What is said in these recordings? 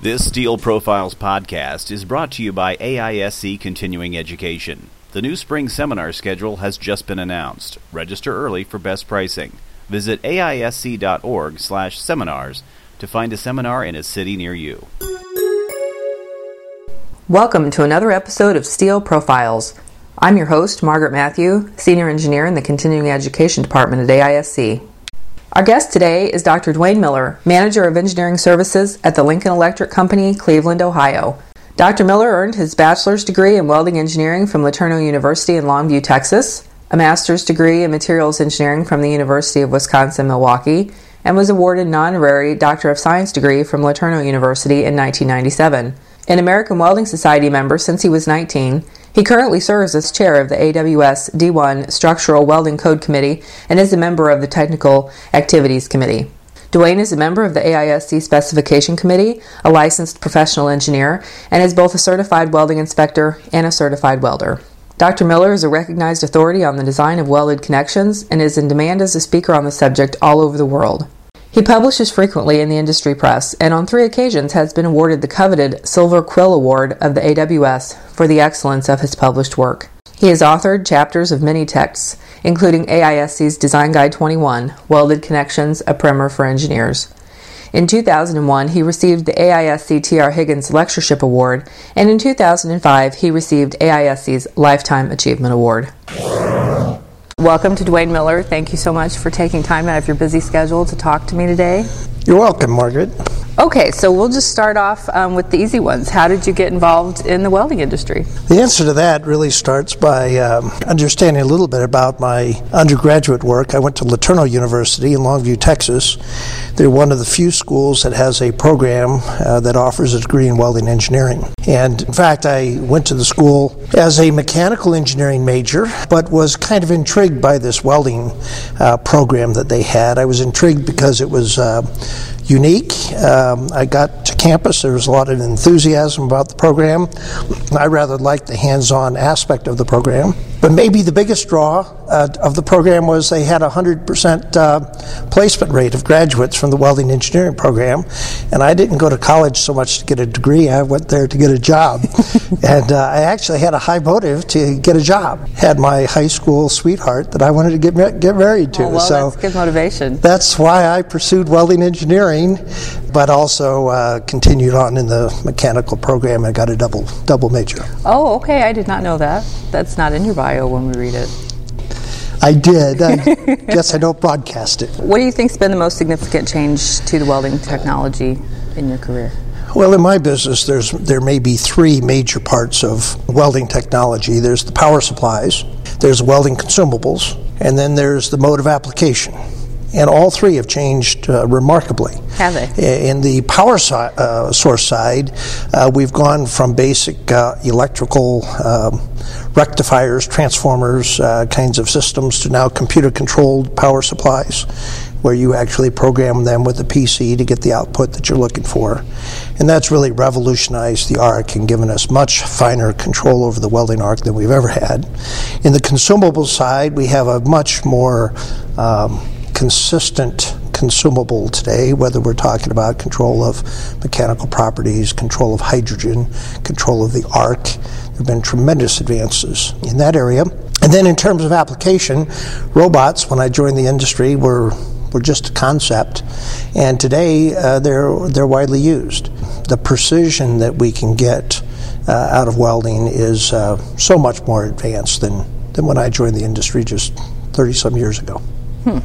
This Steel Profiles podcast is brought to you by AISC Continuing Education. The new spring seminar schedule has just been announced. Register early for best pricing. Visit aisc.org/seminars to find a seminar in a city near you. Welcome to another episode of Steel Profiles. I'm your host, Margaret Matthew, Senior Engineer in the Continuing Education Department at AISC. Our guest today is Dr. Duane Miller, Manager of Engineering Services at the Lincoln Electric Company, Cleveland, Ohio. Dr. Miller earned his bachelor's degree in welding engineering from LeTourneau University in Longview, Texas, a master's degree in materials engineering from the University of Wisconsin Milwaukee, and was awarded an honorary Doctor of Science degree from LeTourneau University in 1997. An American Welding Society member since he was 19, he currently serves as chair of the AWS D1 Structural Welding Code Committee and is a member of the Technical Activities Committee. Duane is a member of the AISC Specification Committee, a licensed professional engineer, and is both a certified welding inspector and a certified welder. Dr. Miller is a recognized authority on the design of welded connections and is in demand as a speaker on the subject all over the world. He publishes frequently in the industry press and on three occasions has been awarded the coveted Silver Quill Award of the AWS for the excellence of his published work. He has authored chapters of many texts, including AISC's Design Guide 21, Welded Connections, a Primer for Engineers. In 2001, he received the AISC T.R. Higgins Lectureship Award, and in 2005, he received AISC's Lifetime Achievement Award. Welcome to Duane Miller. Thank you so much for taking time out of your busy schedule to talk to me today. You're welcome, Margaret. Okay, so we'll just start off um, with the easy ones. How did you get involved in the welding industry? The answer to that really starts by um, understanding a little bit about my undergraduate work. I went to LeTourneau University in Longview, Texas. They're one of the few schools that has a program uh, that offers a degree in welding engineering. And in fact, I went to the school as a mechanical engineering major, but was kind of intrigued by this welding uh, program that they had. I was intrigued because it was uh, unique. Um, I got to campus, there was a lot of enthusiasm about the program. I rather liked the hands on aspect of the program. But maybe the biggest draw uh, of the program was they had a 100% uh, placement rate of graduates from the welding engineering program. And I didn't go to college so much to get a degree, I went there to get a job. and uh, I actually had a high motive to get a job. Had my high school sweetheart that I wanted to get, get married to. Oh, well, so that's good motivation. That's why I pursued welding engineering, but also uh, continued on in the mechanical program and got a double double major. Oh, okay. I did not know that. That's not in your bio when we read it. I did. I guess I don't broadcast it. What do you think's been the most significant change to the welding technology in your career? Well, in my business, there's there may be three major parts of welding technology. There's the power supplies, there's welding consumables, and then there's the mode of application. And all three have changed uh, remarkably. Have they? In the power si- uh, source side, uh, we've gone from basic uh, electrical um, rectifiers, transformers, uh, kinds of systems to now computer controlled power supplies where you actually program them with a PC to get the output that you're looking for. And that's really revolutionized the arc and given us much finer control over the welding arc than we've ever had. In the consumable side, we have a much more um, consistent consumable today, whether we're talking about control of mechanical properties, control of hydrogen, control of the arc. There have been tremendous advances in that area. And then in terms of application, robots, when I joined the industry, were were just a concept, and today uh, they're they're widely used. The precision that we can get uh, out of welding is uh, so much more advanced than than when I joined the industry just thirty some years ago. Hmm.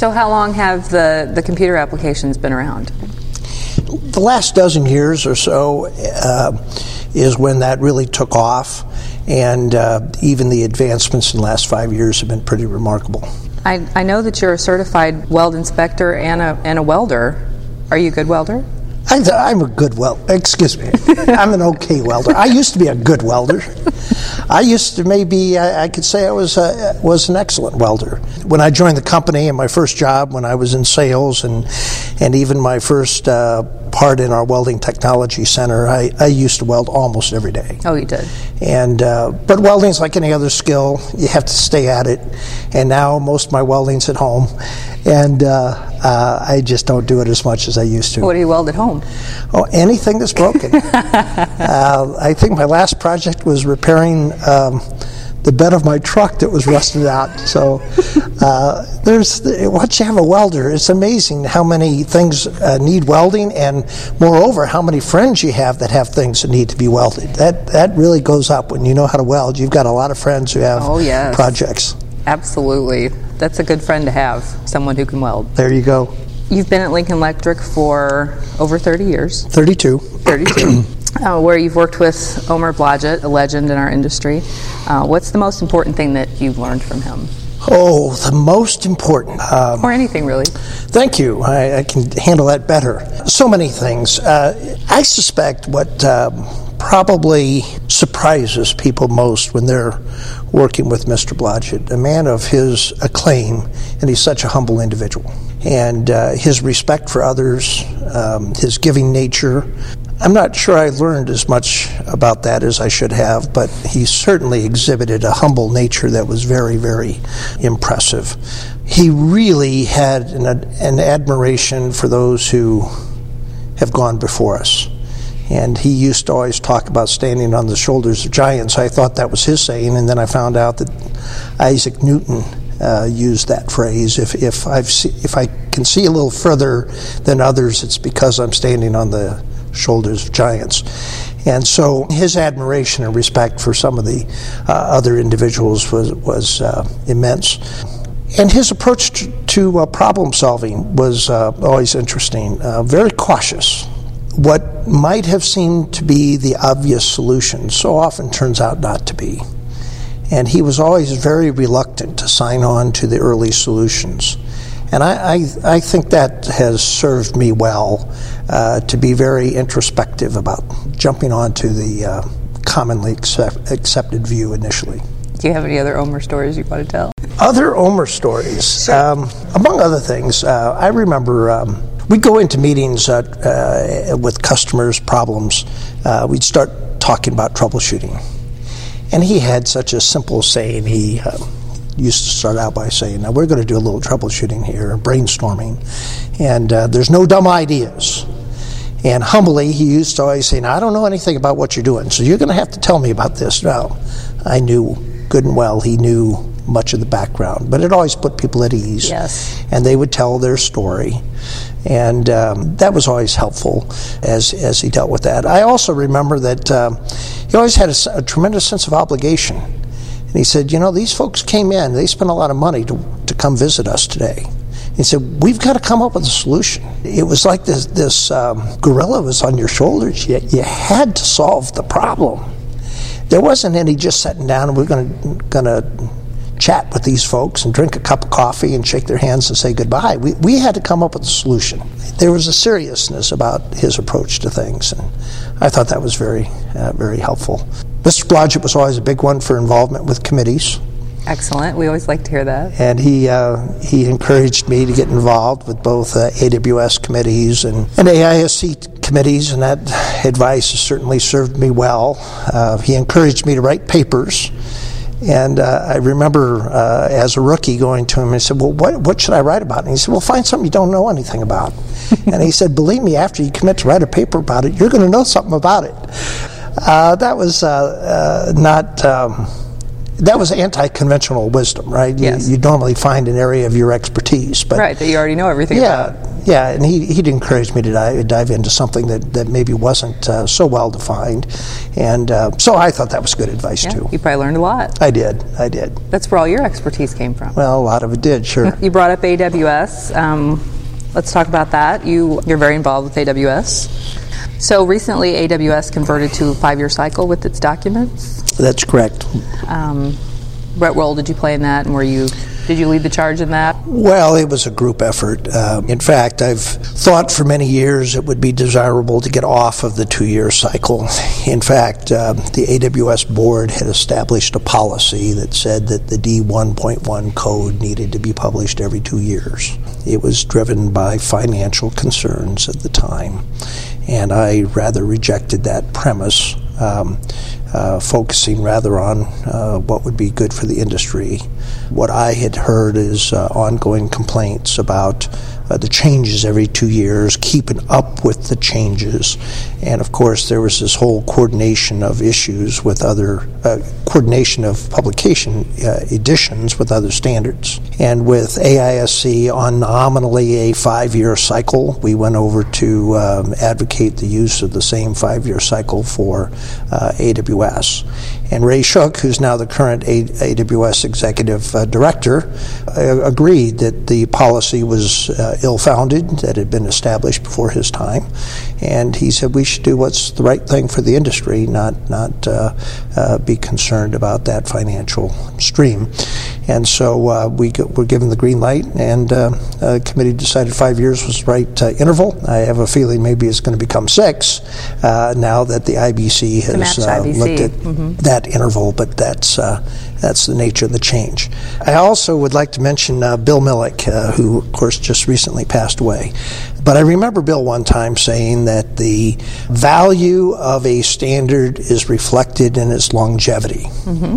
So, how long have the, the computer applications been around? The last dozen years or so uh, is when that really took off, and uh, even the advancements in the last five years have been pretty remarkable. I, I know that you're a certified weld inspector and a, and a welder. Are you a good welder? I, am a good welder. Excuse me. I'm an okay welder. I used to be a good welder. I used to maybe I, I could say I was a, was an excellent welder. When I joined the company and my first job when I was in sales and and even my first uh, part in our welding technology center, I, I used to weld almost every day. Oh, you did. And uh, but welding's like any other skill; you have to stay at it. And now most of my welding's at home, and uh, uh, I just don't do it as much as I used to. What do you weld at home? Oh, anything that's broken. uh, I think my last project was repairing um, the bed of my truck that was rusted out. So uh, there's once you have a welder, it's amazing how many things uh, need welding, and moreover, how many friends you have that have things that need to be welded. That that really goes up when you know how to weld. You've got a lot of friends who have Oh, yes. projects. Absolutely. That's a good friend to have, someone who can weld. There you go. You've been at Lincoln Electric for over 30 years. 32. 32. uh, where you've worked with Omer Blodgett, a legend in our industry. Uh, what's the most important thing that you've learned from him? Oh, the most important. Um, Or anything, really? Thank you. I, I can handle that better. So many things. Uh, I suspect what um, probably surprises people most when they're working with Mr. Blodgett, a man of his acclaim, and he's such a humble individual. And uh, his respect for others, um, his giving nature. I'm not sure I learned as much about that as I should have, but he certainly exhibited a humble nature that was very, very impressive. He really had an, an admiration for those who have gone before us. And he used to always talk about standing on the shoulders of giants. I thought that was his saying, and then I found out that Isaac Newton uh, used that phrase. If, if, I've see, if I can see a little further than others, it's because I'm standing on the shoulders of giants. And so his admiration and respect for some of the uh, other individuals was, was uh, immense. And his approach to, uh, problem solving was uh, always interesting, uh, very cautious. What might have seemed to be the obvious solution so often turns out not to be. And he was always very reluctant to sign on to the early solutions. And I, I, I think that has served me well uh, to be very introspective about jumping onto the uh, commonly accept, accepted view initially. Do you have any other Omer stories you want to tell? Other Omer stories, um, among other things, uh, I remember um, we'd go into meetings uh, uh, with customers' problems. Uh, we'd start talking about troubleshooting. And he had such a simple saying. He uh, used to start out by saying, Now we're going to do a little troubleshooting here, brainstorming, and uh, there's no dumb ideas. And humbly, he used to always say, Now, I don't know anything about what you're doing, so you're going to have to tell me about this. No, I knew good and well he knew much of the background, but it always put people at ease. Yes. And they would tell their story. And um, that was always helpful as, as he dealt with that. I also remember that um, he always had a, a tremendous sense of obligation. And he said, You know, these folks came in, they spent a lot of money to, to come visit us today. He said, We've got to come up with a solution. It was like this, this um, gorilla was on your shoulders. You, you had to solve the problem. There wasn't any just sitting down and we're going to chat with these folks and drink a cup of coffee and shake their hands and say goodbye. We, we had to come up with a solution. There was a seriousness about his approach to things, and I thought that was very, uh, very helpful. Mr. Blodgett was always a big one for involvement with committees. Excellent. We always like to hear that. And he uh, he encouraged me to get involved with both uh, AWS committees and, and AISC committees, and that advice has certainly served me well. Uh, he encouraged me to write papers. And uh, I remember uh, as a rookie going to him and said, Well, what, what should I write about? And he said, Well, find something you don't know anything about. and he said, Believe me, after you commit to write a paper about it, you're going to know something about it. Uh, that was uh, not. Um, that was anti-conventional wisdom, right? Yes. You, would normally find an area of your expertise, but Right, that you already know everything yeah, about. Yeah, and he, he'd encourage me to dive, dive into something that, that maybe wasn't uh, so well defined, and uh, so I thought that was good advice Yeah, too. you probably learned a lot. I did, I did. That's where all your expertise came from. Well, a lot of it did, sure. You brought up AWS. Um, let's talk about that. You, you're very involved with AWS. So recently, AWS converted to a five-year cycle with its documents. That's correct. Um, What role did you play in that, and were you did you lead the charge in that? Well, it was a group effort. Uh, in fact, I've thought for many years it would be desirable to get off of the two year cycle. In fact, uh, the AWS board had established a policy that said that the D1.1 code needed to be published every two years. It was driven by financial concerns at the time, and I rather rejected that premise. Um, uh, focusing rather on uh, what would be good for the industry. What I had heard is uh, ongoing complaints about uh, the changes every two years, keeping up with the changes. And of course, there was this whole coordination of issues with other, uh, coordination of publication uh, editions with other standards. And with AISC on nominally a five year cycle, we went over to um, advocate the use of the same five year cycle for uh, AWS. And Ray Shook, who's now the current AWS executive uh, director, uh, agreed that the policy was uh, ill founded, that had been established before his time. And he said we should do what's the right thing for the industry, not, not uh, uh, be concerned about that financial stream. And so uh, we were given the green light, and the committee decided five years was the right interval. I have a feeling maybe it's going to become six now that the IBC has IBC. looked at mm-hmm. that that interval, but that's uh, that's the nature of the change. I also would like to mention uh, Bill Milek, uh, who of course just recently passed away. But I remember Bill one time saying that the value of a standard is reflected in its longevity. Mm-hmm.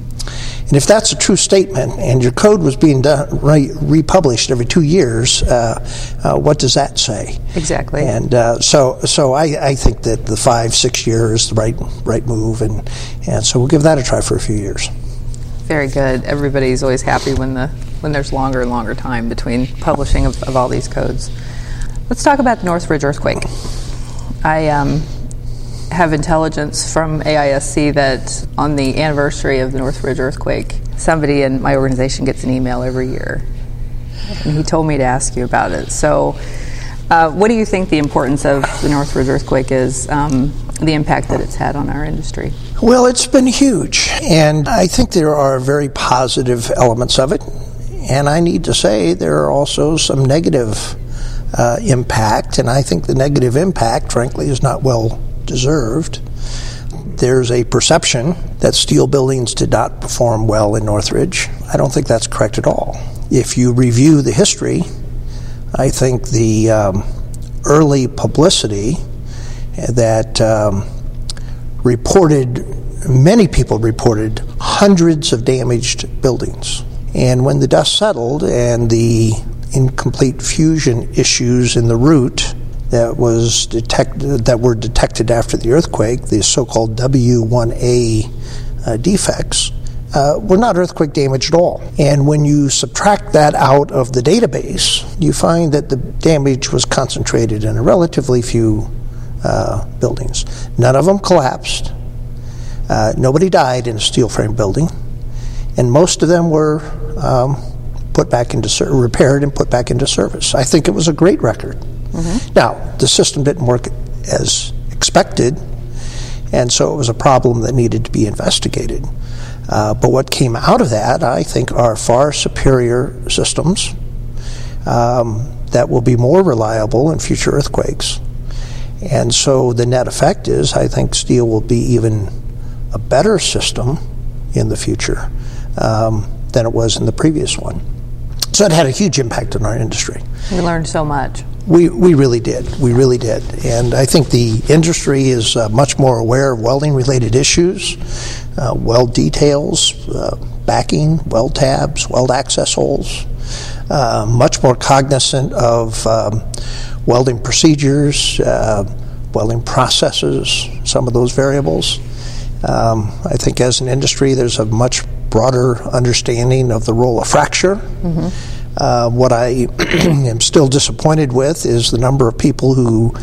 And if that's a true statement, and your code was being done, re- republished every two years, uh, uh, what does that say? Exactly. And uh, so, so I, I, think that the five, six years is the right, right move, and, and so we'll give that a try for a few years. Very good. Everybody's always happy when the when there's longer and longer time between publishing of, of all these codes. Let's talk about the Northridge earthquake. I um, have intelligence from AISC that on the anniversary of the Northridge earthquake, somebody in my organization gets an email every year. And he told me to ask you about it. So, uh, what do you think the importance of the Northridge earthquake is, um, the impact that it's had on our industry? Well, it's been huge. And I think there are very positive elements of it. And I need to say there are also some negative uh, impact. And I think the negative impact, frankly, is not well deserved. There's a perception that steel buildings did not perform well in Northridge. I don't think that's correct at all. If you review the history, I think the um, early publicity that um, reported, many people reported hundreds of damaged buildings. And when the dust settled and the incomplete fusion issues in the root that was detected that were detected after the earthquake, the so-called W1A uh, defects, uh, were not earthquake damage at all. And when you subtract that out of the database, you find that the damage was concentrated in a relatively few uh, buildings. None of them collapsed. Uh, nobody died in a steel frame building, and most of them were um, put back into ser- repaired and put back into service. I think it was a great record. Mm-hmm. Now, the system didn't work as expected, and so it was a problem that needed to be investigated. Uh, but what came out of that, I think, are far superior systems um, that will be more reliable in future earthquakes. And so the net effect is, I think steel will be even a better system in the future um, than it was in the previous one. So it had a huge impact on our industry. We learned so much. We, we really did. We really did. And I think the industry is uh, much more aware of welding related issues, uh, weld details, uh, backing, weld tabs, weld access holes, uh, much more cognizant of um, welding procedures, uh, welding processes, some of those variables. Um, I think as an industry, there's a much broader understanding of the role of fracture. Mm-hmm uh, what I am still disappointed with is the number of people who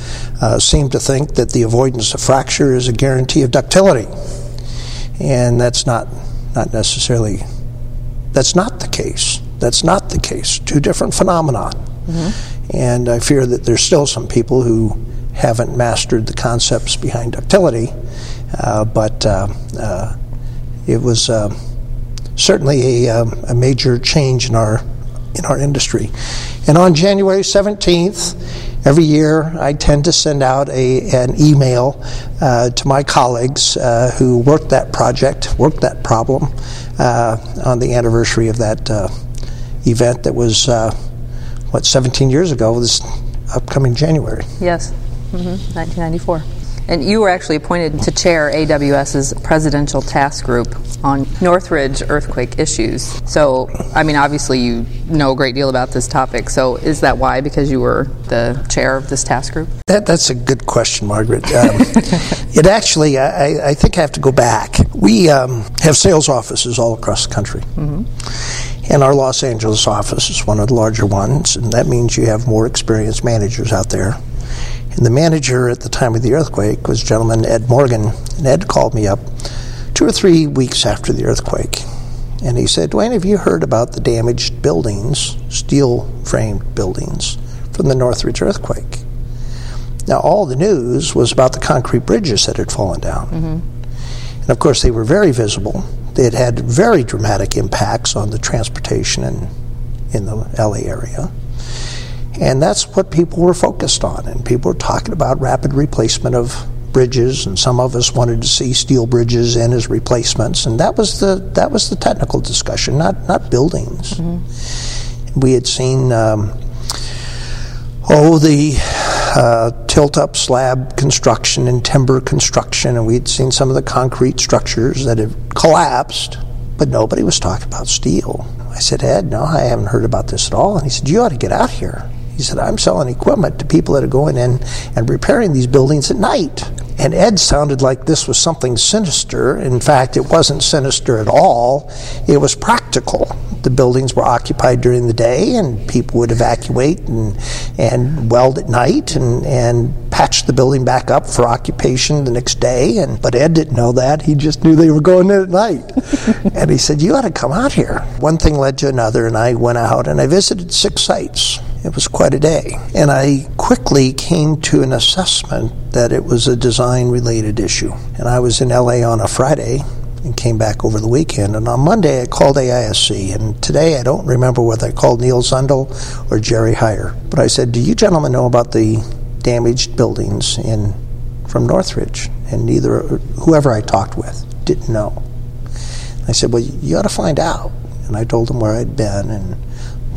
uh, seem to think that the avoidance of fracture is a guarantee of ductility, and that's not not necessarily that's not the case. That's not the case. Two different phenomena, mm-hmm. and I fear that there's still some people who haven't mastered the concepts behind ductility, uh, but uh, uh, it was certainly a, um, a major change in our in our industry. And on January 17th, every year I tend to send out a, an email uh, to my colleagues uh, who worked that project, worked that problem uh, on the anniversary of that uh, event that was, uh, what, 17 years ago, this upcoming January. Yes, mm-hmm. 1994. And you were actually appointed to chair AWS's presidential task group on Northridge earthquake issues. So, I mean, obviously you know a great deal about this topic. So, is that why? Because you were the chair of this task group? That, that's a good question, Margaret. Um, it actually, I, I, think I have to go back. We um, have sales offices all across the country. Mm-hmm. And our Los Angeles office is one of the larger ones, and that means you have more experienced managers out there. And the manager at the time of the earthquake was gentleman, Ed Morgan. And Ed called me up two or three weeks after the earthquake. And he said, Duane, have you heard about the damaged buildings, steel framed buildings, from the Northridge earthquake? Now, all the news was about the concrete bridges that had fallen down. Mm-hmm. And of course, they were very visible. They had had very dramatic impacts on the transportation in, in the LA area. And that's what people were focused on. And people were talking about rapid replacement of bridges, and some of us wanted to see steel bridges in as replacements. And that was the that was the technical discussion, not not buildings. Mm-hmm. We had seen. Um, oh, the uh, tilt up slab construction and timber construction, and we'd seen some of the concrete structures that had collapsed, but nobody was talking about steel. I said, Ed, no, I haven't heard about this at all. And he said, You ought to get out here. He said, I'm selling equipment to people that are going in and repairing these buildings at night. And Ed sounded like this was something sinister. In fact, it wasn't sinister at all, it was practical. The buildings were occupied during the day, and people would evacuate and, and weld at night and, and patch the building back up for occupation the next day. And, but Ed didn't know that. He just knew they were going in at night. and he said, You ought to come out here. One thing led to another, and I went out and I visited six sites. It was quite a day. And I quickly came to an assessment that it was a design related issue. And I was in LA on a Friday and came back over the weekend. And on Monday, I called AISC. And today, I don't remember whether I called Neil Zundel or Jerry Heyer. But I said, Do you gentlemen know about the damaged buildings in from Northridge? And neither, whoever I talked with, didn't know. I said, Well, you ought to find out. And I told them where I'd been. And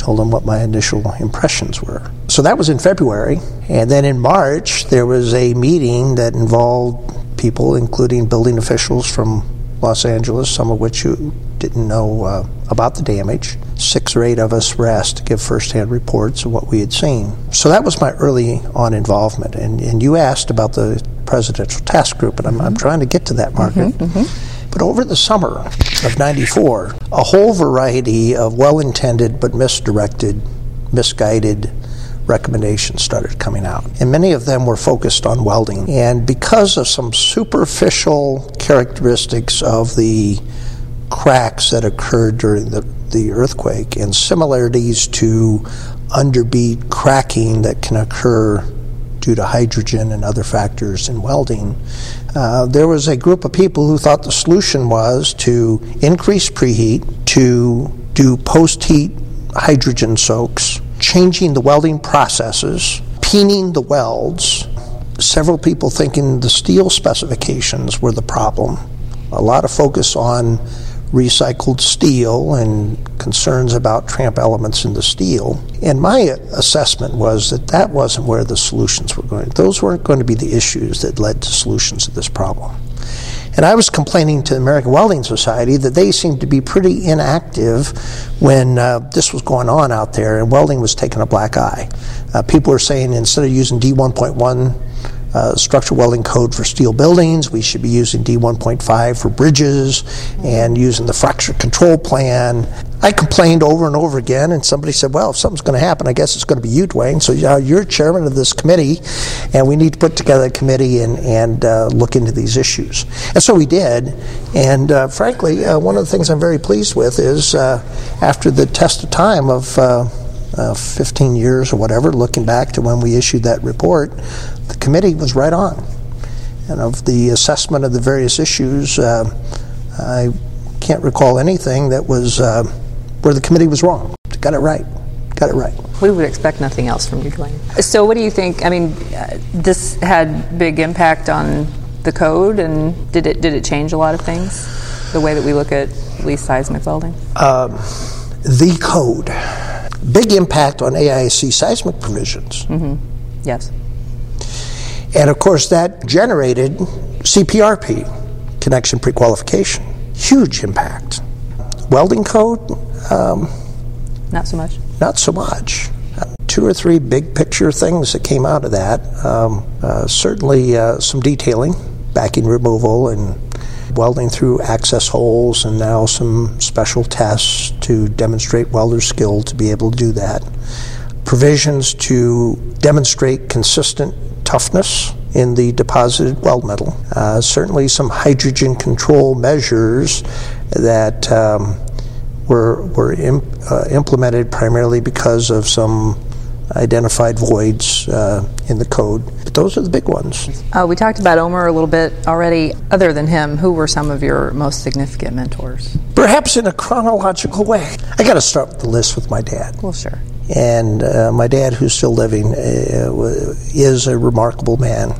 told them what my initial impressions were. So that was in February. And then in March, there was a meeting that involved people, including building officials from Los Angeles, some of which you didn't know uh, about the damage. Six or eight of us were asked to give firsthand reports of what we had seen. So that was my early on involvement. And, and you asked about the presidential task group, and I'm, I'm trying to get to that, Margaret. Mm-hmm, mm-hmm. But over the summer of 94, a whole variety of well intended but misdirected, misguided recommendations started coming out. And many of them were focused on welding. And because of some superficial characteristics of the cracks that occurred during the, the earthquake and similarities to underbead cracking that can occur due to hydrogen and other factors in welding, uh, there was a group of people who thought the solution was to increase preheat, to do post heat hydrogen soaks, changing the welding processes, peening the welds. Several people thinking the steel specifications were the problem. A lot of focus on recycled steel and concerns about tramp elements in the steel. And my assessment was that that wasn't where the solutions were going. Those weren't going to be the issues that led to solutions to this problem. And I was complaining to the American Welding Society that they seemed to be pretty inactive when uh, this was going on out there and welding was taking a black eye. Uh, people were saying instead of using D1.1 uh, structural welding code for steel buildings. We should be using D1.5 for bridges and using the fracture control plan. I complained over and over again, and somebody said, Well, if something's going to happen, I guess it's going to be you, Duane. So uh, you're chairman of this committee, and we need to put together a committee and, and uh, look into these issues. And so we did. And uh, frankly, uh, one of the things I'm very pleased with is uh, after the test of time of uh, 15 years or whatever, looking back to when we issued that report, the committee was right on. And of the assessment of the various issues, uh, I can't recall anything that was uh, where the committee was wrong. Got it right. Got it right. We would expect nothing else from you, Duane. So, what do you think? I mean, uh, this had big impact on the code, and did it did it change a lot of things? The way that we look at least seismic welding. Um, the code, big impact on AISC seismic provisions. Mm-hmm. Yes. And of course, that generated CPRP, connection pre-qualification. Huge impact. Welding code. Um, not so much. Not so much. Two or three big picture things that came out of that. Um, uh, certainly uh, some detailing, backing removal, and welding through access holes, and now some special tests to demonstrate welder skill to be able to do that. Provisions to demonstrate consistent toughness in the deposited weld metal. Uh, certainly, some hydrogen control measures that um, were were imp, uh, implemented primarily because of some identified voids uh, in the code. But those are the big ones. Uh, we talked about Omer a little bit already. Other than him, who were some of your most significant mentors? Perhaps in a chronological way. I got to start with the list with my dad. Well, sure. And uh, my dad, who's still living, uh, is a remarkable man.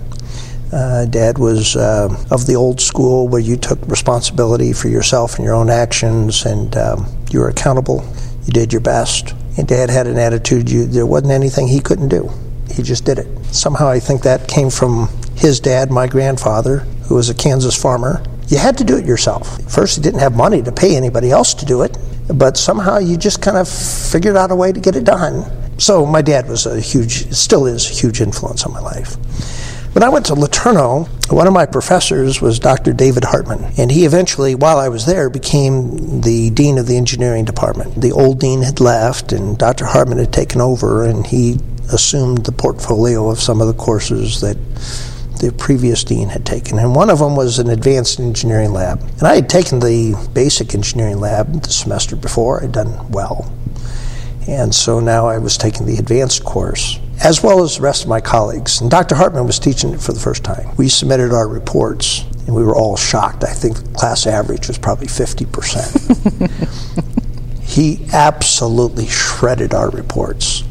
Uh, Dad was uh, of the old school where you took responsibility for yourself and your own actions, and um, you were accountable. You did your best. And Dad had an attitude you, there wasn't anything he couldn't do. He just did it. Somehow I think that came from his dad, my grandfather, who was a Kansas farmer. You had to do it yourself. First, you didn't have money to pay anybody else to do it, but somehow you just kind of figured out a way to get it done. So my dad was a huge, still is a huge influence on my life. When I went to LeTourneau, one of my professors was Dr. David Hartman, and he eventually, while I was there, became the dean of the engineering department. The old dean had left, and Dr. Hartman had taken over, and he assumed the portfolio of some of the courses that the previous dean had taken. And one of them was an advanced engineering lab. And I had taken the basic engineering lab the semester before, I'd done well. And so now I was taking the advanced course as well as the rest of my colleagues. And Dr. Hartman was teaching it for the first time. We submitted our reports, and we were all shocked. I think the class average was probably 50%. he absolutely shredded our reports.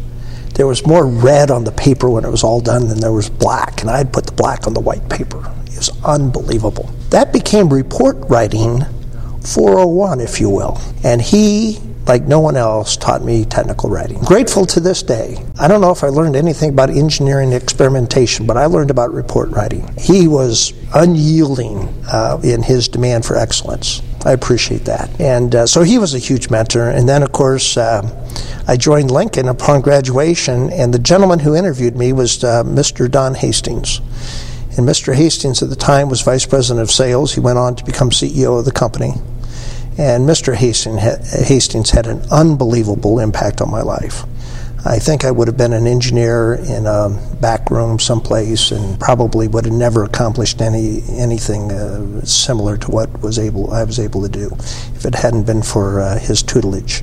There was more red on the paper when it was all done than there was black, and I'd put the black on the white paper. It was unbelievable. That became report writing 401, if you will. And he like no one else, taught me technical writing. Grateful to this day. I don't know if I learned anything about engineering experimentation, but I learned about report writing. He was unyielding uh, in his demand for excellence. I appreciate that. And uh, so he was a huge mentor. And then, of course, uh, I joined Lincoln upon graduation, and the gentleman who interviewed me was uh, Mr. Don Hastings. And Mr. Hastings at the time was vice president of sales. He went on to become CEO of the company. And Mr. Hastings had an unbelievable impact on my life. I think I would have been an engineer in a back room someplace and probably would have never accomplished any anything uh, similar to what was able I was able to do if it hadn't been for uh, his tutelage.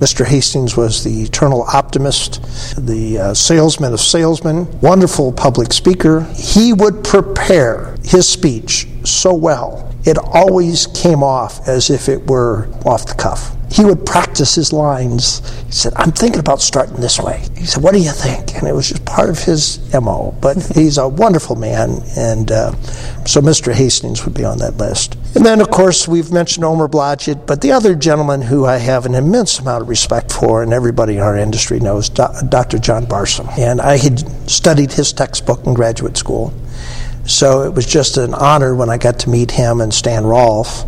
Mr. Hastings was the eternal optimist, the uh, salesman of salesmen, wonderful public speaker. He would prepare his speech so well it always came off as if it were off the cuff. He would practice his lines. He said, I'm thinking about starting this way. He said, What do you think? And it was just part of his MO. But he's a wonderful man. And uh, so Mr. Hastings would be on that list. And then, of course, we've mentioned Omer Blodgett, but the other gentleman who I have an immense amount of respect for, and everybody in our industry knows, Dr. John Barsom. And I had studied his textbook in graduate school. So it was just an honor when I got to meet him and Stan Rolfe.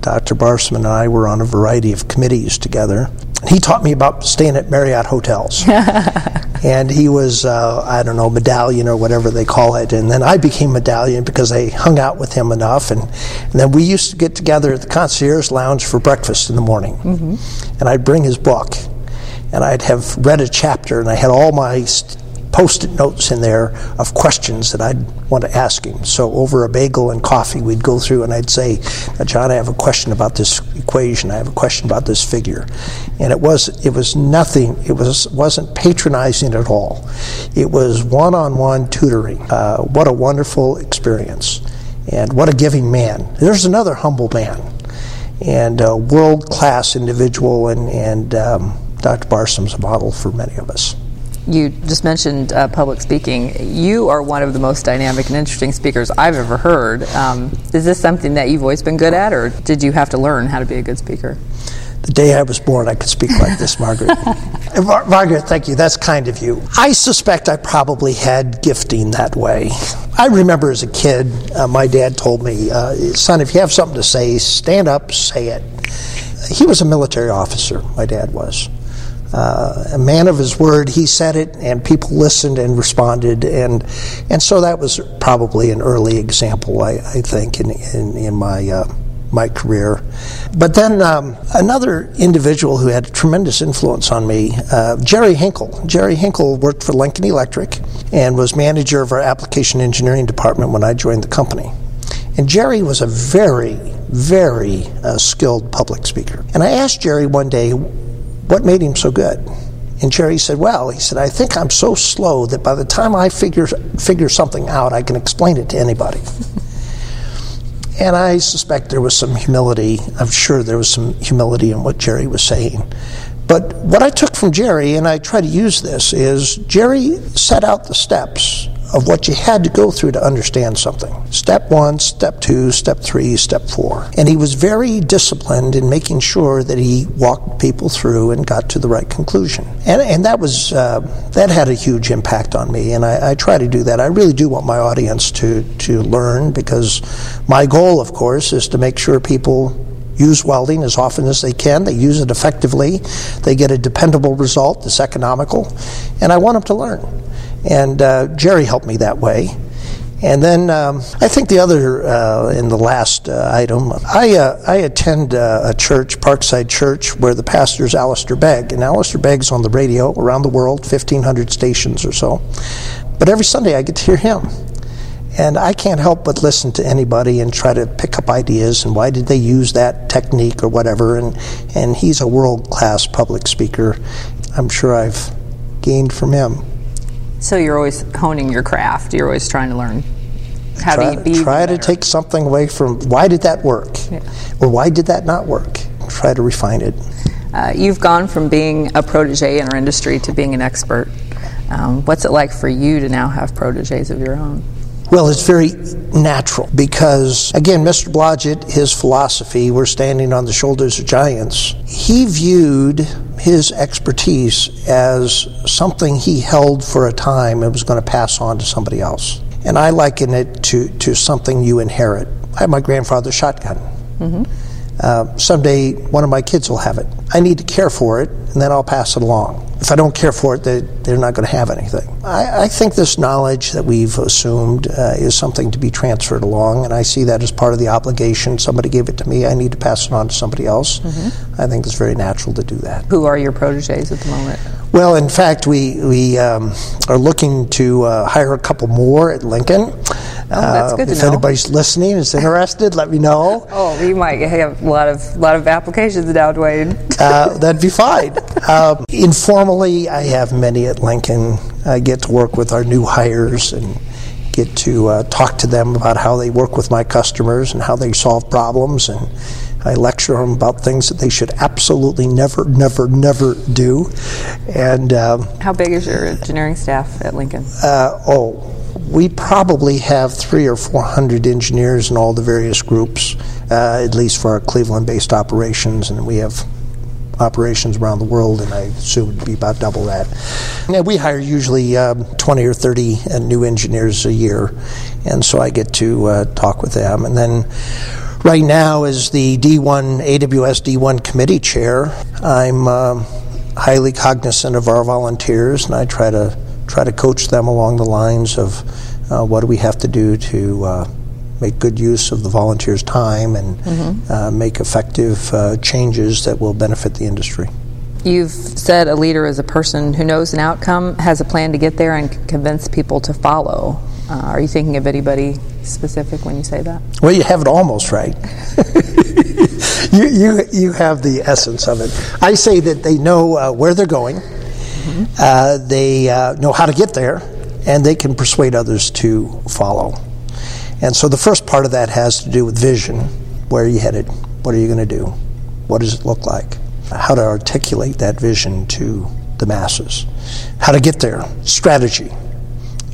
Dr. Barsom and I were on a variety of committees together. He taught me about staying at Marriott hotels. and he was, uh, I don't know, medallion or whatever they call it. And then I became medallion because I hung out with him enough. And, and then we used to get together at the concierge lounge for breakfast in the morning. Mm-hmm. And I'd bring his book. And I'd have read a chapter, and I had all my st- post-it notes in there of questions that I'd want to ask him. So over a bagel and coffee, we'd go through and I'd say, "John, I have a question about this equation. I have a question about this figure," and it was it was nothing. It was wasn't patronizing at all. It was one-on-one tutoring. Uh, what a wonderful experience, and what a giving man. There's another humble man. and a world class individual, and, and um, Dr. Barsom's a model for many of us. You just mentioned uh, public speaking. You are one of the most dynamic and interesting speakers I've ever heard. Um, is this something that you've always been good at, or did you have to learn how to be a good speaker? The day I was born, I could speak like this, Margaret. Mar- Margaret, thank you. That's kind of you. I suspect I probably had gifting that way. I remember as a kid, uh, my dad told me, uh, son, if you have something to say, stand up, say it. He was a military officer, my dad was uh, a man of his word. He said it, and people listened and responded, and and so that was probably an early example, I, I think, in in, in my. Uh, my career. But then um, another individual who had a tremendous influence on me, uh, Jerry Hinkle. Jerry Hinkle worked for Lincoln Electric and was manager of our application engineering department when I joined the company. And Jerry was a very, very uh, skilled public speaker. And I asked Jerry one day, what made him so good? And Jerry said, Well, he said, I think I'm so slow that by the time I figure, figure something out, I can explain it to anybody. and I suspect there was some humility. I'm sure there was some humility in what Jerry was saying. But what I took from Jerry, and I try to use this, is Jerry set out the steps of what you had to go through to understand something. Step one, step two, step three, step four. And he was very disciplined in making sure that he walked people through and got to the right conclusion. And, and that was, uh, that had a huge impact on me. And I, I try to do that. I really do want my audience to, to learn because my goal, of course, is to make sure people use welding as often as they can. They use it effectively. They get a dependable result that's economical. And I want them to learn. And uh, Jerry helped me that way. And then um, I think the other, uh, in the last uh, item, I, uh, I attend uh, a church, Parkside Church, where the pastor is Alistair Begg. And Alistair Begg's on the radio around the world, 1,500 stations or so. But every Sunday I get to hear him. And I can't help but listen to anybody and try to pick up ideas and why did they use that technique or whatever. And, and he's a world class public speaker. I'm sure I've gained from him. So you're always honing your craft. You're always trying to learn how try, to be. Try to take something away from why did that work, yeah. or why did that not work. Try to refine it. Uh, you've gone from being a protege in our industry to being an expert. Um, what's it like for you to now have proteges of your own? Well, it's very natural because, again, Mr. Blodgett, his philosophy, we're standing on the shoulders of giants, he viewed his expertise as something he held for a time and was going to pass on to somebody else. And I liken it to, to something you inherit. I have my grandfather's shotgun. Mm-hmm. Uh, someday one of my kids will have it. I need to care for it, and then I'll pass it along if I don't care for it, they, they're not going to have anything. I, I, think this knowledge that we've assumed uh, is something to be transferred along, and I see that as part of the obligation. Somebody gave it to me, I need to pass it on to somebody else. Mm-hmm. I think it's very natural to do that. Who are your proteges at the moment? Well, in fact, we, we um, are looking to uh, hire a couple more at Lincoln. Oh, that's good uh, if anybody's listening is interested, let me know. Oh, you might have a lot of lot of applications now, Duane. Uh, that'd be fine. Um, informally, I have many at Lincoln. I get to work with our new hires and get to uh, talk to them about how they work with my customers and how they solve problems and I lecture them about things that they should absolutely never, never, never do. And um, how big is your engineering staff at Lincoln? Uh, oh, we probably have three or four hundred engineers in all the various groups, uh, at least for our Cleveland-based operations, and we have operations around the world, and I assume it would be about double that. And we hire usually um, 20 or 30 uh, new engineers a year, and so I get to uh, talk with them. And then right now, as the D1 AWS D1 committee chair, I'm um, highly cognizant of our volunteers, and I try to try to coach them along the lines of uh, what do we have to do to uh, make good use of the volunteers' time and mm-hmm. uh, make effective uh, changes that will benefit the industry. You've said a leader is a person who knows an outcome, has a plan to get there, and can convince people to follow. Uh, are you thinking of anybody specific when you say that? Well, you have it almost right. you, you, you have the essence of it. I say that they know uh, where they're going, mm-hmm. Uh, they uh, know how to get there, and they can persuade others to follow. And so the first part of that has to do with vision. Where are you headed? What are you going to do? What does it look like? How to articulate that vision to the masses? How to get there? Strategy.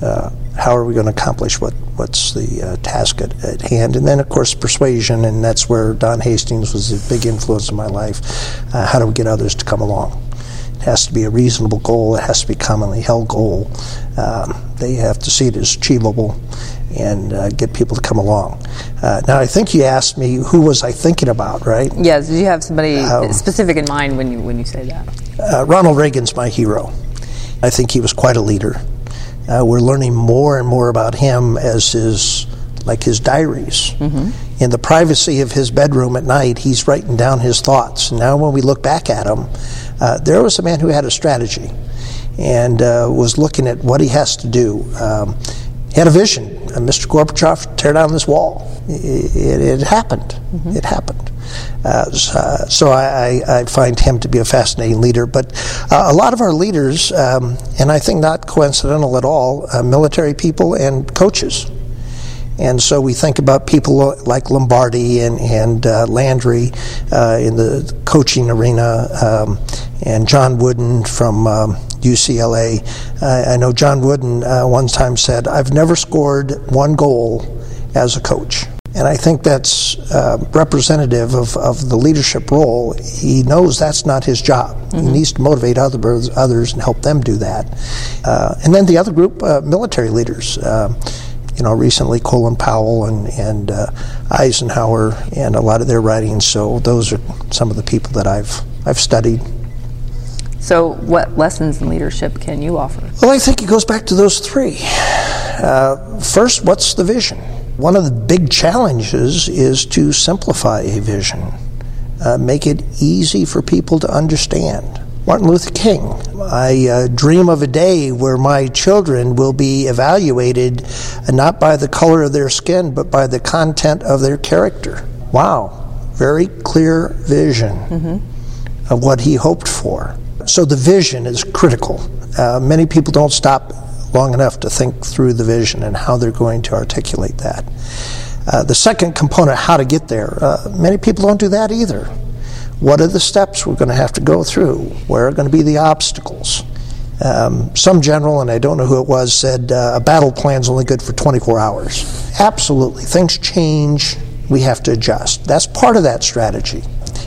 Uh, how are we going to accomplish what, what's the uh, task at, at, hand? And then, of course, persuasion, and that's where Don Hastings was a big influence in my life. Uh, how do we get others to come along? It has to be a reasonable goal. It has to be a commonly held goal. Um, they have to see it as achievable and uh, get people to come along. Uh, now, I think you asked me who was I thinking about, right? Yes. Did you have somebody um, specific in mind when you when you say that? Uh, Ronald Reagan's my hero. I think he was quite a leader. Uh, we're learning more and more about him as his like his diaries. Mm-hmm. In the privacy of his bedroom at night, he's writing down his thoughts. Now, when we look back at him, uh, there was a man who had a strategy and uh, was looking at what he has to do. Um, he had a vision. Uh, Mr. Gorbachev, tear down this wall. It, it, it happened. Mm-hmm. It happened. Uh, so I, I, find him to be a fascinating leader. But uh, a lot of our leaders, um, and I think not coincidental at all, uh, military people and coaches. And so we think about people like Lombardi and, and uh, Landry uh, in the coaching arena, um, and John Wooden from um, UCLA. Uh, I know John Wooden uh, one time said, I've never scored one goal as a coach. And I think that's uh, representative of, of the leadership role. He knows that's not his job. Mm-hmm. He needs to motivate other, others and help them do that. Uh, and then the other group, uh, military leaders. Uh, you know, recently Colin Powell and, and uh, Eisenhower and a lot of their writings. So those are some of the people that I've, I've studied. So, what lessons in leadership can you offer? Well, I think it goes back to those three. Uh, first, what's the vision? One of the big challenges is to simplify a vision, uh, make it easy for people to understand. Martin Luther King. I uh, dream of a day where my children will be evaluated uh, not by the color of their skin, but by the content of their character. Wow, very clear vision mm-hmm. of what he hoped for. So the vision is critical. Uh, many people don't stop long enough to think through the vision and how they're going to articulate that. Uh, the second component, how to get there, uh, many people don't do that either. What are the steps we're going to have to go through? Where are going to be the obstacles? Um, some general, and I don't know who it was, said uh, a battle plan is only good for 24 hours. Absolutely. Things change. We have to adjust. That's part of that strategy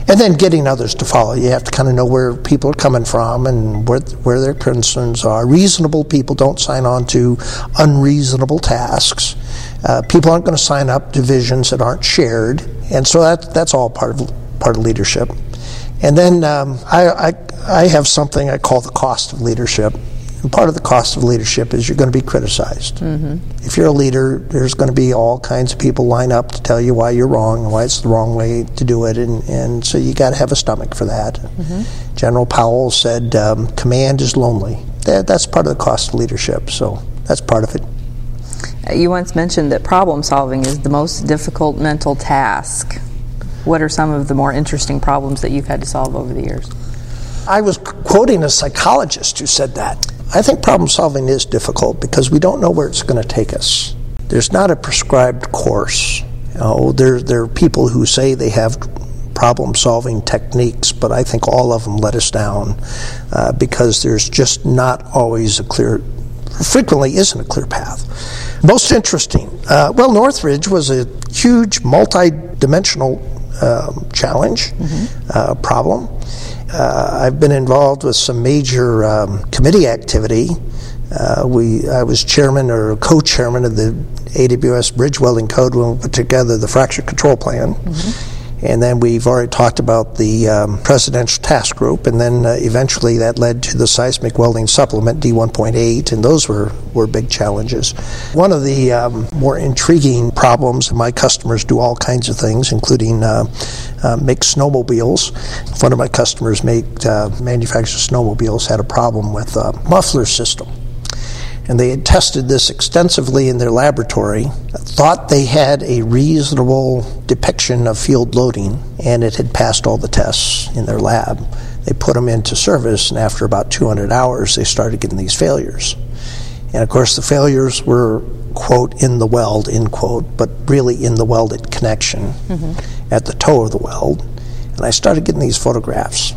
and then getting others to follow. You have to kind of know where people are coming from and where, where their concerns are. Reasonable people don't sign on to unreasonable tasks. Uh, people aren't going to sign up to visions that aren't shared, and so that that's all part of part of leadership. And then um, I, I I have something I call the cost of leadership. And part of the cost of leadership is you're going to be criticized. Mm-hmm. If you're a leader, there's going to be all kinds of people line up to tell you why you're wrong and why it's the wrong way to do it, and, and so you got to have a stomach for that. Mm-hmm. General Powell said, um, "Command is lonely." That, that's part of the cost of leadership. So that's part of it. Uh, you once mentioned that problem solving is the most difficult mental task. What are some of the more interesting problems that you've had to solve over the years? I was quoting a psychologist who said that. I think problem solving is difficult because we don't know where it's going to take us. There's not a prescribed course. You know, there, there are people who say they have problem solving techniques, but I think all of them let us down uh, because there's just not always a clear, frequently isn't a clear path. Most interesting, uh, well, Northridge was a huge multi dimensional um, challenge, mm-hmm. uh, problem uh, I've been involved with some major um, committee activity. Uh, we, I was chairman or co-chairman of the AWS Bridge Welding Code when we put together the fracture control plan. Mm-hmm. And then we've already talked about the um, Presidential Task Group, and then uh, eventually that led to the Seismic Welding Supplement D1.8, and those were, were big challenges. One of the um, more intriguing problems, and my customers do all kinds of things, including uh, uh, make snowmobiles. One of my customers make uh, manufactures snowmobiles had a problem with a muffler system and they had tested this extensively in their laboratory, thought they had a reasonable depiction of field loading, and it had passed all the tests in their lab. They put them into service, and after about 200 hours, they started getting these failures. And of course, the failures were, quote, in the weld, end quote, but really in the welded connection. Mm-hmm. at the toe of the weld. And I started getting these photographs.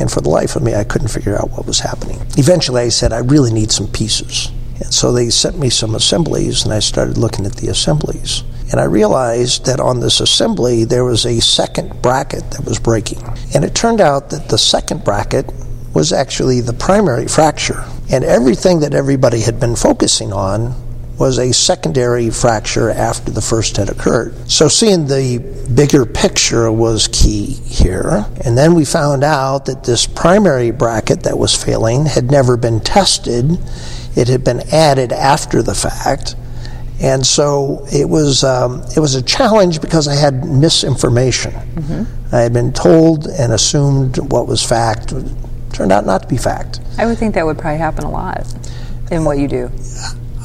And for the life of me, I couldn't figure out what was happening. Eventually, I said, I really need some pieces. And so they sent me some assemblies, and I started looking at the assemblies. And I realized that on this assembly, there was a second bracket that was breaking. And it turned out that the second bracket was actually the primary fracture. And everything that everybody had been focusing on was a secondary fracture after the first had occurred. So seeing the bigger picture was key here. And then we found out that this primary bracket that was failing had never been tested. It had been added after the fact. And so it was um, it was a challenge because I had misinformation. Mm-hmm. I had been told and assumed what was fact turned out not to be fact. I would think that would probably happen a lot in what you do.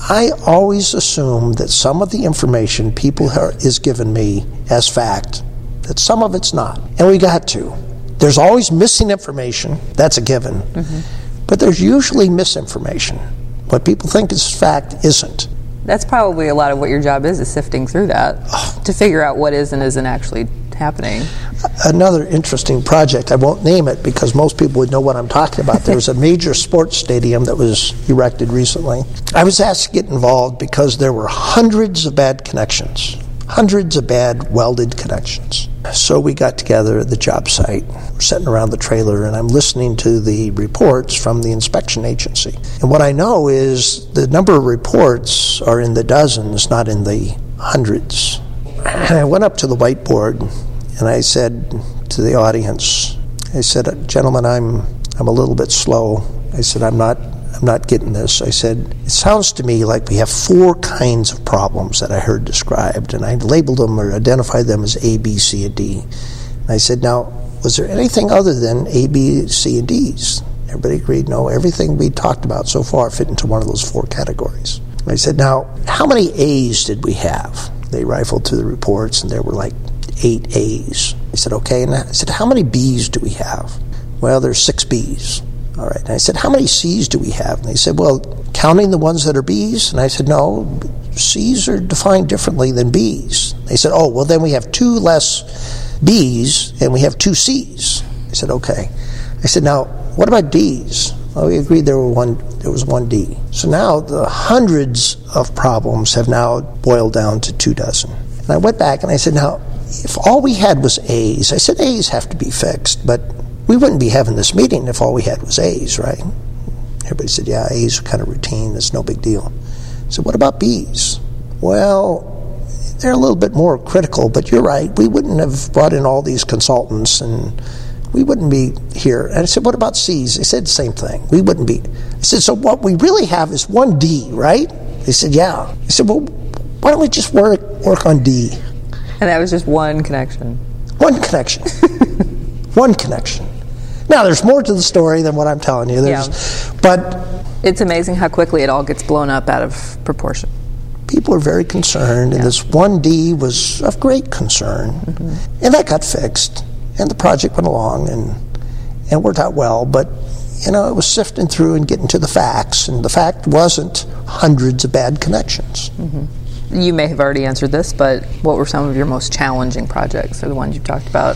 I always assume that some of the information people are, is given me as fact, that some of it's not. And we got to. There's always missing information, that's a given. Mm-hmm. But there's usually misinformation. What people think is fact isn't. That's probably a lot of what your job is, is sifting through that oh. to figure out what is and isn't actually happening. Another interesting project, I won't name it because most people would know what I'm talking about. There was a major sports stadium that was erected recently. I was asked to get involved because there were hundreds of bad connections, hundreds of bad welded connections. So we got together at the job site, we're sitting around the trailer, and I'm listening to the reports from the inspection agency. And what I know is the number of reports are in the dozens, not in the hundreds. And I went up to the whiteboard and I said to the audience, I said, "Gentlemen, I'm I'm a little bit slow." I said, "I'm not I'm not getting this." I said, "It sounds to me like we have four kinds of problems that I heard described, and I labeled them or identified them as A, B, C, and D." And I said, "Now, was there anything other than A, B, C, and D's?" Everybody agreed, no, everything we talked about so far fit into one of those four categories. I said, now, how many A's did we have? They rifled through the reports, and there were like eight A's. I said, okay. And I said, how many B's do we have? Well, there's six B's. All right. And I said, how many C's do we have? And they said, well, counting the ones that are B's? And I said, no, C's are defined differently than B's. They said, oh, well, then we have two less B's and we have two C's. I said, okay. I said, now, what about D's? Well, we agreed there were one. There was one D. So now the hundreds of problems have now boiled down to two dozen. And I went back and I said, now if all we had was A's, I said A's have to be fixed, but we wouldn't be having this meeting if all we had was A's, right? Everybody said, yeah, A's are kind of routine. It's no big deal. I said, what about B's? Well, they're a little bit more critical, but you're right. We wouldn't have brought in all these consultants and we wouldn't be here. And I said, what about C's? They said the same thing. We wouldn't be. I said, so what we really have is one D, right? They said, yeah. I said, well, why don't we just work, work on D? And that was just one connection. One connection. one connection. Now, there's more to the story than what I'm telling you. There's, yeah. But it's amazing how quickly it all gets blown up out of proportion. People are very concerned, and this 1D was of great concern. Mm-hmm. And that got fixed, and the project went along and, and worked out well. But, you know, it was sifting through and getting to the facts, and the fact wasn't hundreds of bad connections. Mm-hmm you may have already answered this, but what were some of your most challenging projects, or the ones you've talked about?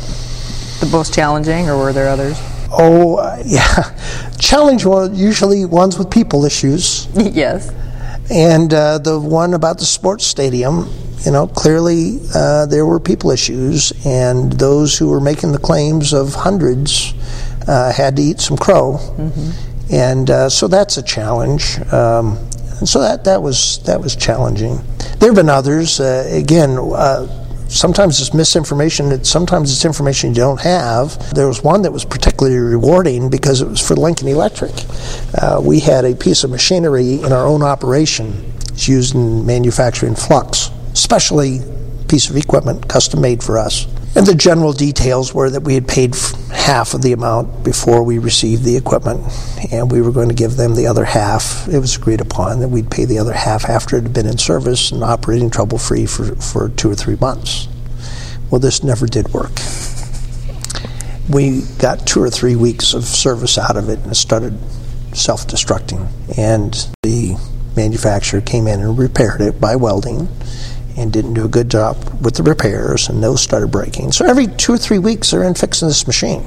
The most challenging, or were there others? Oh, uh, yeah. Challenge was usually ones with people issues. yes. And uh, the one about the sports stadium, you know, clearly uh, there were people issues, and those who were making the claims of hundreds uh, had to eat some crow. Mm-hmm. And uh, so that's a challenge. Um, and so that, that was that was challenging. There have been others. Uh, again, uh, sometimes it's misinformation. It's, sometimes it's information you don't have. There was one that was particularly rewarding because it was for Lincoln Electric. Uh, we had a piece of machinery in our own operation. It's used in manufacturing flux, especially piece of equipment custom made for us. And the general details were that we had paid half of the amount before we received the equipment, and we were going to give them the other half. It was agreed upon that we'd pay the other half after it had been in service and operating trouble free for, for two or three months. Well, this never did work. We got two or three weeks of service out of it, and it started self destructing. And the manufacturer came in and repaired it by welding and didn't do a good job with the repairs, and those started breaking. So every two or three weeks, they're in fixing this machine.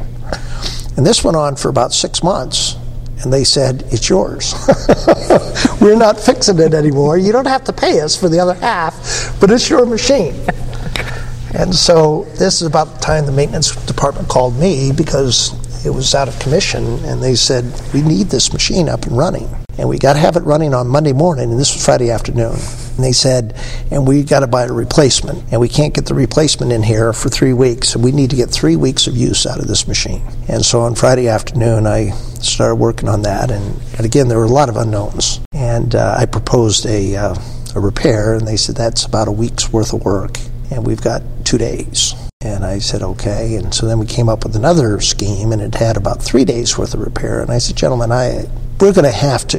And this went on for about six months. And they said, It's yours. We're not fixing it anymore. You don't have to pay us for the other half, but it's your machine. And so this is about the time the maintenance department called me because it was out of commission, and they said, We need this machine up and running. And we got to have it running on Monday morning, and this was Friday afternoon. And they said, And we've got to buy a replacement, and we can't get the replacement in here for three weeks, so we need to get three weeks of use out of this machine. And so on Friday afternoon, I started working on that, and, and again, there were a lot of unknowns. And uh, I proposed a, uh, a repair, and they said, That's about a week's worth of work, and we've got two days. And I said, okay. And so then we came up with another scheme, and it had about three days worth of repair. And I said, gentlemen, I we're going to have to.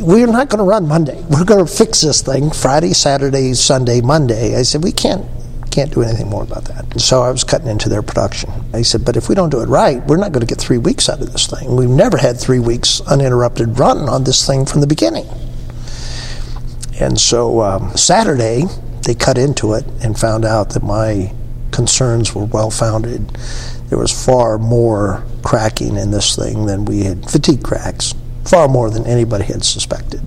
We're not going to run Monday. We're going to fix this thing Friday, Saturday, Sunday, Monday. I said, we can't can't do anything more about that. And so I was cutting into their production. I said, but if we don't do it right, we're not going to get three weeks out of this thing. We've never had three weeks uninterrupted run on this thing from the beginning. And so um, Saturday, they cut into it and found out that my concerns were well founded. There was far more cracking in this thing than we had fatigue cracks, far more than anybody had suspected.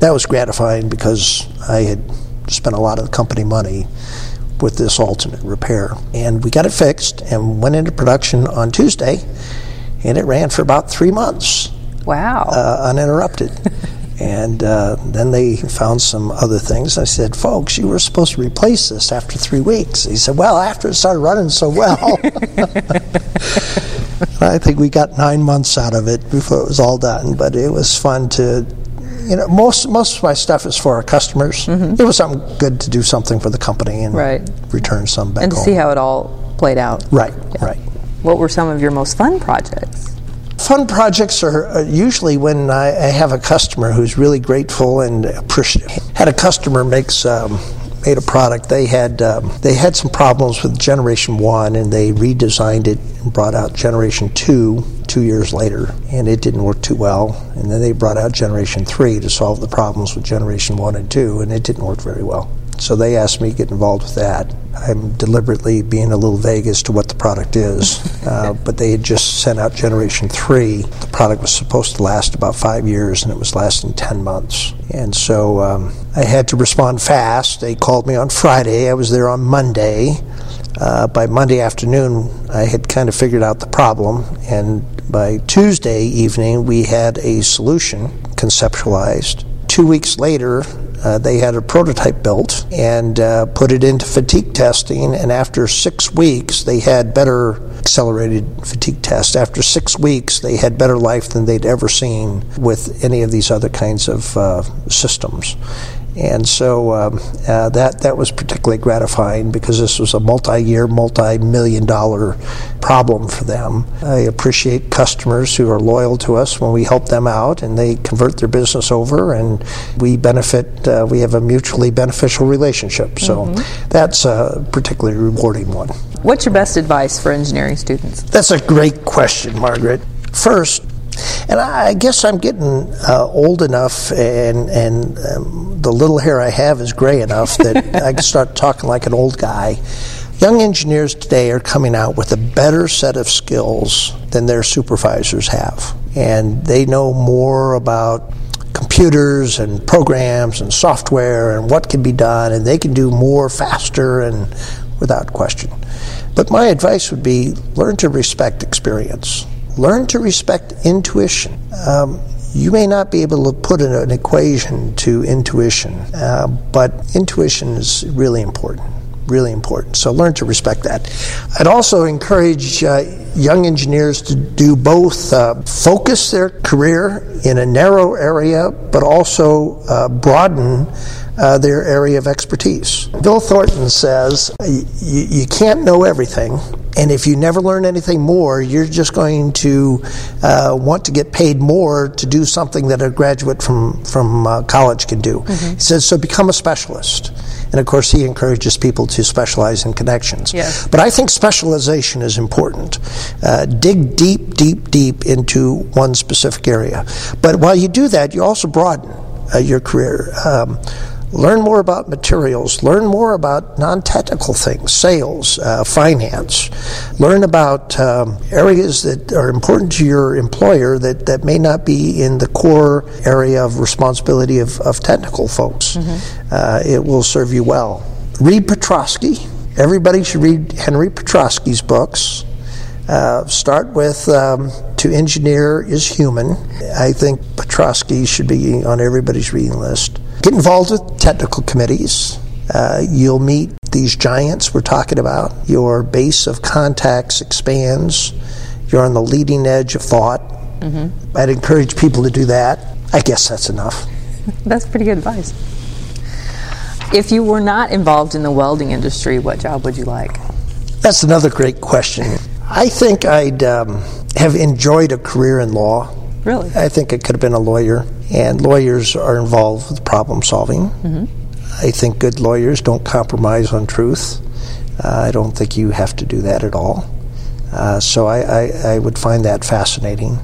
That was gratifying because I had spent a lot of the company money with this alternate repair. And we got it fixed and went into production on Tuesday, and it ran for about three months. Wow. Uh, uninterrupted. And uh, then they found some other things. I said, folks, you were supposed to replace this after three weeks. He said, well, after it started running so well. I think we got nine months out of it before it was all done, but it was fun to. You know, most most of my stuff is for our customers. Mm-hmm. It was something good to do something for the company and right. return some back and to home. see how it all played out. Right, yeah. right. What were some of your most fun projects? Fun projects are usually when I, have a customer who's really grateful and appreciative. Had a customer makes um, made a product. They had um, they had some problems with Generation One, and they redesigned it and brought out Generation Two two years later, and it didn't work too well. And then they brought out Generation Three to solve the problems with Generation One and Two, and it didn't work very well. So they asked me to get involved with that. I'm deliberately being a little vague as to what the product is, uh, but they had just sent out Generation 3. The product was supposed to last about five years, and it was lasting 10 months. And so um, I had to respond fast. They called me on Friday. I was there on Monday. Uh, by Monday afternoon, I had kind of figured out the problem, and by Tuesday evening, we had a solution conceptualized. Two weeks later, uh, they had a prototype built and uh, put it into fatigue testing, and after six weeks, they had better accelerated fatigue test. After six weeks, they had better life than they'd ever seen with any of these other kinds of uh, systems. And so um, uh, that that was particularly gratifying because this was a multi-year, multi-million-dollar problem for them. I appreciate customers who are loyal to us when we help them out, and they convert their business over, and we benefit. Uh, we have a mutually beneficial relationship. So mm-hmm. that's a particularly rewarding one. What's your best advice for engineering students? That's a great question, Margaret. First, and I guess I'm getting uh, old enough, and and um, the little hair I have is gray enough that I can start talking like an old guy. Young engineers today are coming out with a better set of skills than their supervisors have, and they know more about computers and programs and software and what can be done, and they can do more faster and without question. But my advice would be learn to respect experience learn to respect intuition. Um, you may not be able to put an equation to intuition, uh, but intuition is really important. Really important. So learn to respect that. I'd also encourage uh, young engineers to do both uh, focus their career in a narrow area, but also uh, broaden uh, their area of expertise. Bill Thornton says you can't know everything, and if you never learn anything more, you're just going to uh, want to get paid more to do something that a graduate from, from uh, college can do. Mm-hmm. He says, so become a specialist. And of course, he encourages people to specialize in connections. Yes. But I think specialization is important. Uh, dig deep, deep, deep into one specific area. But while you do that, you also broaden uh, your career. Um, Learn more about materials. Learn more about non technical things, sales, uh, finance. Learn about um, areas that are important to your employer that, that may not be in the core area of responsibility of, of technical folks. Mm-hmm. Uh, it will serve you well. Read Petroski. Everybody should read Henry Petroski's books. Uh, start with um, To Engineer is Human. I think Petroski should be on everybody's reading list. Get involved with technical committees. Uh, you'll meet these giants we're talking about. Your base of contacts expands. You're on the leading edge of thought. Mm-hmm. I'd encourage people to do that. I guess that's enough. that's pretty good advice. If you were not involved in the welding industry, what job would you like? That's another great question. I think I'd um, have enjoyed a career in law. Really? I think I could have been a lawyer, and lawyers are involved with problem solving. Mm-hmm. I think good lawyers don't compromise on truth. Uh, I don't think you have to do that at all. Uh, so I, I, I, would find that fascinating.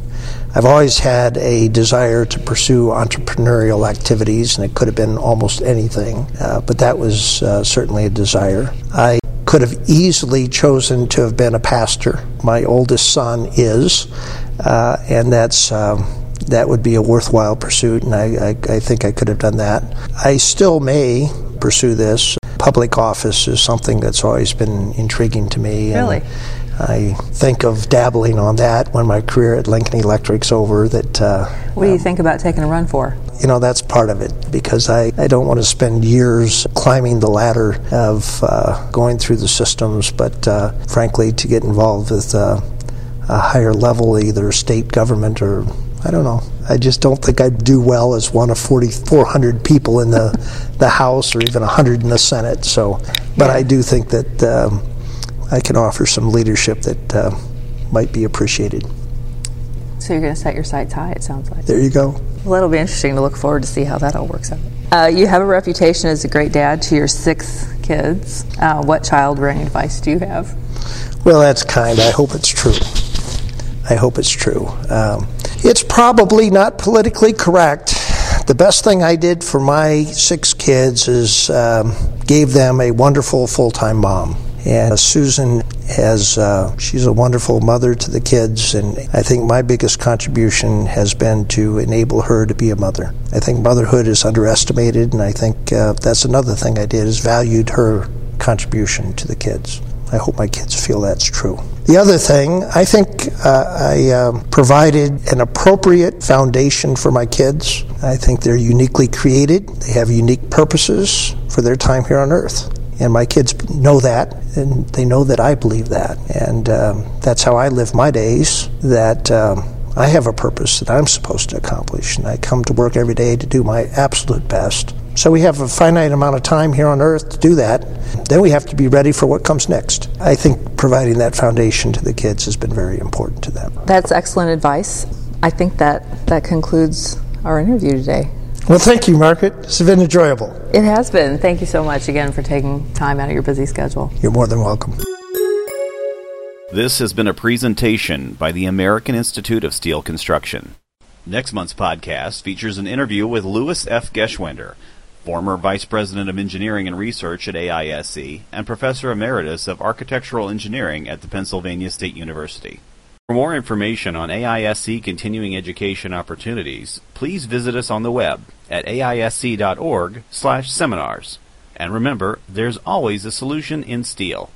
I've always had a desire to pursue entrepreneurial activities, and it could have been almost anything, uh, but that was uh, certainly a desire. I could have easily chosen to have been a pastor. My oldest son is, uh, and that's um, that would be a worthwhile pursuit, and I, I, I think I could have done that. I still may pursue this. Public office is something that's always been intriguing to me. Really? I think of dabbling on that when my career at Lincoln Electric's over. That uh, what do you um, think about taking a run for? You know, that's part of it because I, I don't want to spend years climbing the ladder of uh, going through the systems, but uh, frankly, to get involved with uh, a higher level, either state government or I don't know. I just don't think I'd do well as one of 4,400 people in the the House or even 100 in the Senate. So, but yeah. I do think that. Um, I can offer some leadership that uh, might be appreciated. So you're going to set your sights high, it sounds like. There you go. Well, it'll be interesting to look forward to see how that all works out. Uh, you have a reputation as a great dad to your six kids. Uh, what child rearing advice do you have? Well, that's kind. I hope it's true. I hope it's true. Um, it's probably not politically correct. The best thing I did for my six kids is um, gave them a wonderful full time mom. And Susan has, uh, she's a wonderful mother to the kids, and I think my biggest contribution has been to enable her to be a mother. I think motherhood is underestimated, and I think uh, that's another thing I did is valued her contribution to the kids. I hope my kids feel that's true. The other thing, I think uh, I um, provided an appropriate foundation for my kids. I think they're uniquely created, they have unique purposes for their time here on earth. And my kids know that, and they know that I believe that. And um, that's how I live my days, that um, I have a purpose that I'm supposed to accomplish. And I come to work every day to do my absolute best. So we have a finite amount of time here on earth to do that. Then we have to be ready for what comes next. I think providing that foundation to the kids has been very important to them. That's excellent advice. I think that that concludes our interview today. Well, thank you, Margaret. It's been enjoyable. It has been. Thank you so much again for taking time out of your busy schedule. You're more than welcome. This has been a presentation by the American Institute of Steel Construction. Next month's podcast features an interview with Louis F. Geschwindner, former Vice President of Engineering and Research at AISC and Professor Emeritus of Architectural Engineering at the Pennsylvania State University. For more information on AISC continuing education opportunities, please visit us on the web at aisc.org/seminars. And remember, there's always a solution in steel.